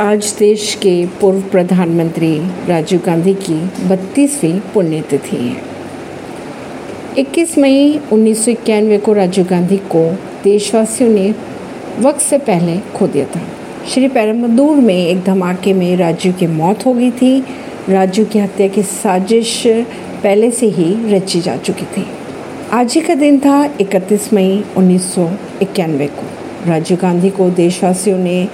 आज देश के पूर्व प्रधानमंत्री राजीव गांधी की बत्तीसवीं पुण्यतिथि है। 21 मई उन्नीस सौ इक्यानवे को राजीव गांधी को देशवासियों ने वक्त से पहले खो दिया था। श्री पैरमदूर में एक धमाके में राजीव की मौत हो गई थी। राजीव की हत्या की साजिश पहले से ही रची जा चुकी थी। आज ही का दिन था 31 मई उन्नीस सौ इक्यानवे को। राजीव गांधी को देशवासियों ने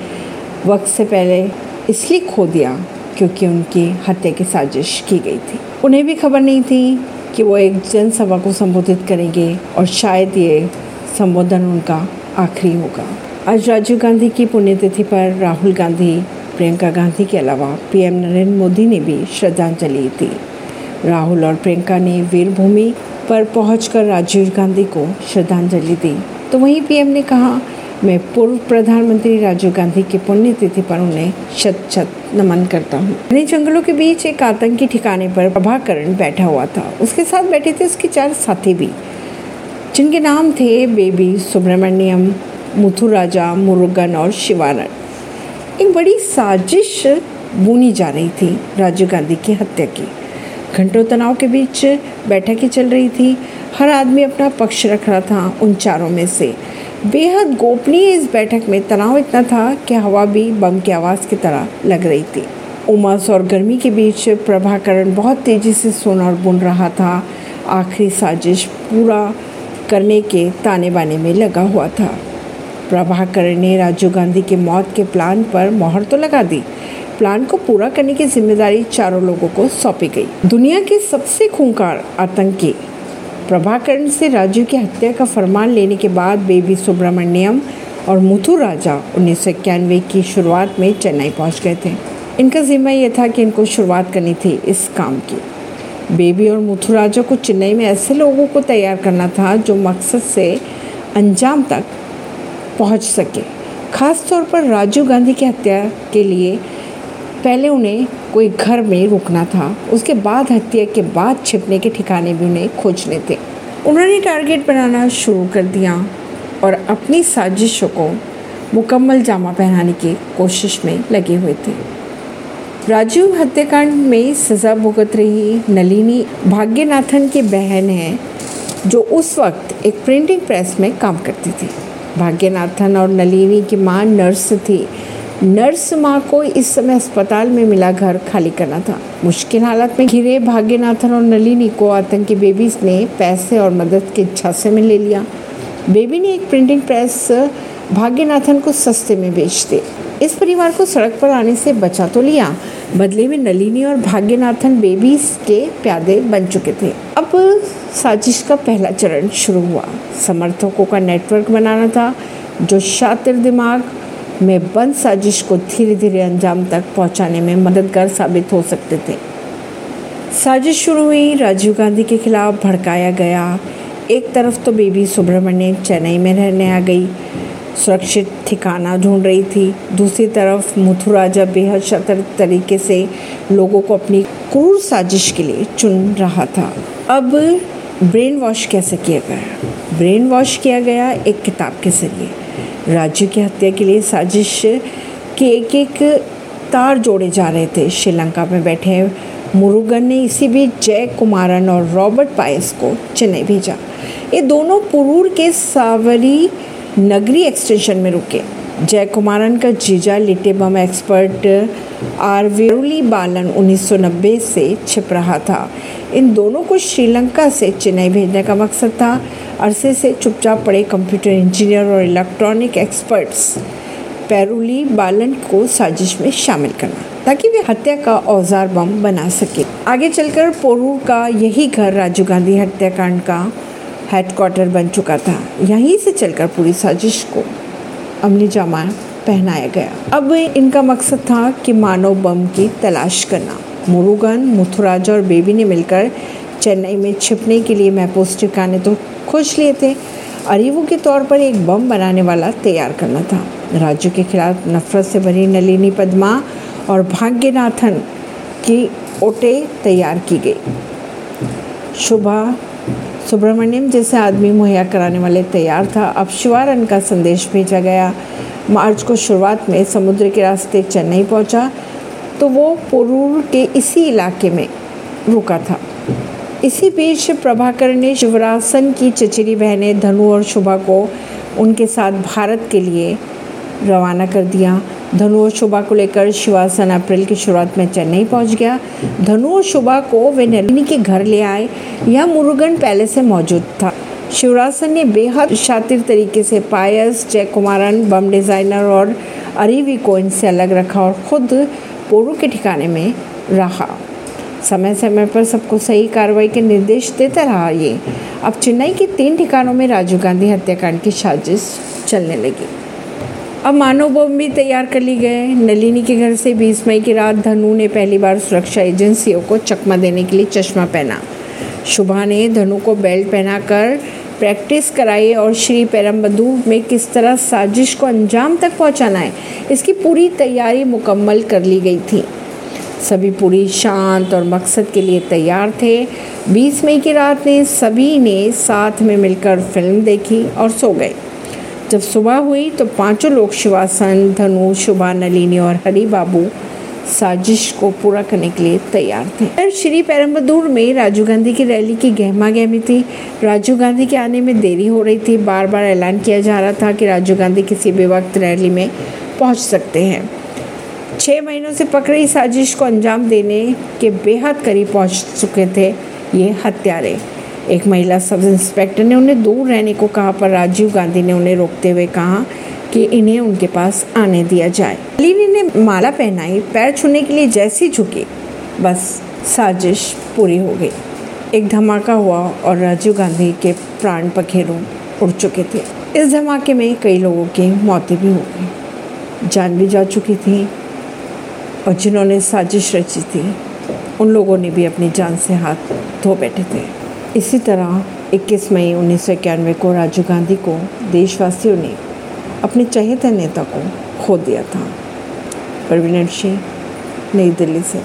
वक्त से पहले इसलिए खो दिया क्योंकि उनकी हत्या की साजिश की गई थी। उन्हें भी खबर नहीं थी कि वो एक जनसभा को संबोधित करेंगे और शायद ये संबोधन उनका आखिरी होगा। आज राजीव गांधी की पुण्यतिथि पर राहुल गांधी, प्रियंका गांधी के अलावा पीएम नरेंद्र मोदी ने भी श्रद्धांजलि दी। राहुल और प्रियंका ने वीरभूमि पर पहुंचकर राजीव गांधी को श्रद्धांजलि दी। तो वहीं पीएम ने कहा मैं पूर्व प्रधानमंत्री राजीव गांधी की पुण्यतिथि पर उन्हें शत शत नमन करता हूँ। घने जंगलों के बीच एक आतंकी ठिकाने पर प्रभाकरण बैठा हुआ था। उसके साथ बैठे थे उसके चार साथी भी, जिनके नाम थे बेबी सुब्रमण्यम, मुथु राजा, मुरुगन और शिवानंद। एक बड़ी साजिश बुनी जा रही थी राजीव गांधी की हत्या की। घंटों तनाव के बीच बैठकें चल रही थी। हर आदमी अपना पक्ष रख रहा था उन चारों में से। बेहद गोपनीय इस बैठक में तनाव इतना था कि हवा भी बम की आवाज़ की तरह लग रही थी। उमस और गर्मी के बीच प्रभाकरण बहुत तेज़ी से सोना और बुन रहा था। आखिरी साजिश पूरा करने के ताने बाने में लगा हुआ था। प्रभाकरण ने राजीव गांधी के मौत के प्लान पर मोहर तो लगा दी प्लान को पूरा करने की ज़िम्मेदारी चारों लोगों को सौंपी गई। दुनिया के सबसे खूंखार आतंकी प्रभाकरण से राजू की हत्या का फरमान लेने के बाद बेबी सुब्रमण्यम और मुथु राजा उन्नीस सौ इक्यानवे की शुरुआत में चेन्नई पहुँच गए थे। इनका जिम्मा यह था कि इनको शुरुआत करनी थी इस काम की। बेबी और मुथु राजा को चेन्नई में ऐसे लोगों को तैयार करना था जो मकसद से अंजाम तक पहुँच सके। खास तौर पर राजीव गांधी की हत्या के लिए पहले उन्हें कोई घर में रुकना था। उसके बाद हत्या के बाद छिपने के ठिकाने भी उन्हें खोजने थे उन्होंने टारगेट बनाना शुरू कर दिया और अपनी साजिशों को मुकम्मल जामा पहनाने की कोशिश में लगे हुए थे। राजीव हत्याकांड में सज़ा भुगत रही नलिनी भाग्यनाथन की बहन है, जो उस वक्त एक प्रिंटिंग प्रेस में काम करती थी। भाग्यनाथन और नलिनी की माँ नर्स थी। नर्स माँ को इस समय अस्पताल में मिला घर खाली करना था। मुश्किल हालत में घिरे भाग्यनाथन और नलिनी को आतंकी बेबीज ने पैसे और मदद की इच्छा से में ले लिया। बेबी ने एक प्रिंटिंग प्रेस भाग्यनाथन को सस्ते में बेच दे। इस परिवार को सड़क पर आने से बचा तो लिया। बदले में नलिनी और भाग्यनाथन बेबीज के प्यादे बन चुके थे। अब साजिश का पहला चरण शुरू हुआ। समर्थकों का नेटवर्क बनाना था, जो शातिर दिमाग में बंद साजिश को धीरे धीरे अंजाम तक पहुँचाने में मददगार साबित हो सकते थे। साजिश शुरू हुई राजीव गांधी के खिलाफ भड़काया गया। एक तरफ़ तो बेबी सुब्रमण्य चेन्नई में रहने आ गई, सुरक्षित ठिकाना ढूंढ रही थी। दूसरी तरफ़ मुथुराजा बेहद शतर तरीके से लोगों को अपनी क्रूर साजिश के लिए चुन रहा था। अब ब्रेन वॉश कैसे किया गया? ब्रेन वॉश किया गया एक किताब के ज़रिए। राज्य की हत्या के लिए साजिश के एक एक तार जोड़े जा रहे थे। श्रीलंका में बैठे मुरुगन ने इसी बीच जय कुमारन और रॉबर्ट पायस को चेन्नई भेजा। ये दोनों पुरूर के सावरी नगरी एक्सटेंशन में रुके। जय कुमारन का जीजा LTTE bomb expert R Perarivalan 1990 से छिप रहा था। इन दोनों को श्रीलंका से चेन्नई भेजने का मकसद था। अरसे से चुपचाप पड़े कंप्यूटर इंजीनियर और इलेक्ट्रॉनिक एक्सपर्ट्स पैरुली बालन को साजिश में शामिल करना, ताकि वे हत्या का औज़ार बम बना सके। आगे चलकर पोरू का यही घर राजीव गांधी हत्याकांड का हेडक्वार्टर बन चुका था। यहीं से चलकर पूरी साजिश को अमली जामा पहनाया गया। अब इनका मकसद था कि मानव बम की तलाश करना। मुरुगन, मुथुराजा और बेबी ने मिलकर चेन्नई में छिपने के लिए महफूज ठिकाने तो खोज लिए थे। अरीबों के तौर पर एक बम बनाने वाला तैयार करना था। राज्य के खिलाफ नफरत से भरी नलिनी पद्मा और भाग्यनाथन की ओटे तैयार की गई। शुभा सुब्रमण्यम जैसे आदमी मुहैया कराने वाले तैयार था। अब शिवारन का संदेश भेजा गया। मार्च को शुरुआत में समुद्र के रास्ते चेन्नई पहुँचा तो वो पोरूर के इसी इलाके में रुका था। इसी बीच प्रभाकर ने शिवरासन की चचेरी बहनें धनु और शुभा को उनके साथ भारत के लिए रवाना कर दिया। धनु और शुभा को लेकर शिवासन अप्रैल की शुरुआत में चेन्नई पहुँच गया। धनु और शुभा को वे नलिनी के घर ले आए। यह मुरुगन पहले से मौजूद था। शिवरासन ने बेहद शातिर तरीके से पायस जय कुमारन बम डिज़ाइनर और अरीवी को इनसे अलग रखा और खुद पोरू के ठिकाने में रहा। समय समय पर सबको सही कार्रवाई के निर्देश देता रहा ये। अब चेन्नई के तीन ठिकानों में राजीव गांधी हत्याकांड की साजिश चलने लगी। अब मानव बम भी तैयार कर लिए गए नलिनी के घर से 20 मई की रात धनु ने पहली बार सुरक्षा एजेंसियों को चकमा देने के लिए चश्मा पहना। शुभा ने धनु को बेल्ट पहनाकर प्रैक्टिस कराई और श्री पेरम्बदूर में किस तरह साजिश को अंजाम तक पहुंचाना है, इसकी पूरी तैयारी मुकम्मल कर ली गई थी। सभी पूरी शांत और मकसद के लिए तैयार थे। 20 मई की रात ने सभी ने साथ में मिलकर फ़िल्म देखी और सो गए। जब सुबह हुई तो पाँचों लोग शिवासन धनु, शुभा, नलिनी और हरी बाबू साजिश को पूरा करने के लिए तैयार थे। श्री पैरम्बदूर में राजीव गांधी की रैली की गहमा गहमी थी। राजीव गांधी के आने में देरी हो रही थी। बार बार ऐलान किया जा रहा था कि राजीव गांधी किसी भी वक्त रैली में पहुँच सकते हैं। छः महीनों से पकड़ी साजिश को अंजाम देने के बेहद करीब पहुँच चुके थे ये हत्यारे। एक महिला सब इंस्पेक्टर ने उन्हें दूर रहने को कहा, पर राजीव गांधी ने उन्हें रोकते हुए कहा कि इन्हें उनके पास आने दिया जाए। लीनी ने माला पहनाई, पैर छूने के लिए जैसी झुकी, बस साजिश पूरी हो गई। एक धमाका हुआ और राजीव गांधी के प्राण पखेरु उड़ चुके थे। इस धमाके में कई लोगों की मौतें भी हो गई। जान भी जा चुकी थी और जिन्होंने साजिश रची थी, उन लोगों ने भी अपनी जान से हाथ धो बैठे थे। इसी तरह 21 मई उन्नीस सौ इक्यानवे को राजीव गांधी को देशवासियों ने अपने चहेते नेता को खो दिया था। परवीन सिंह, नई दिल्ली से।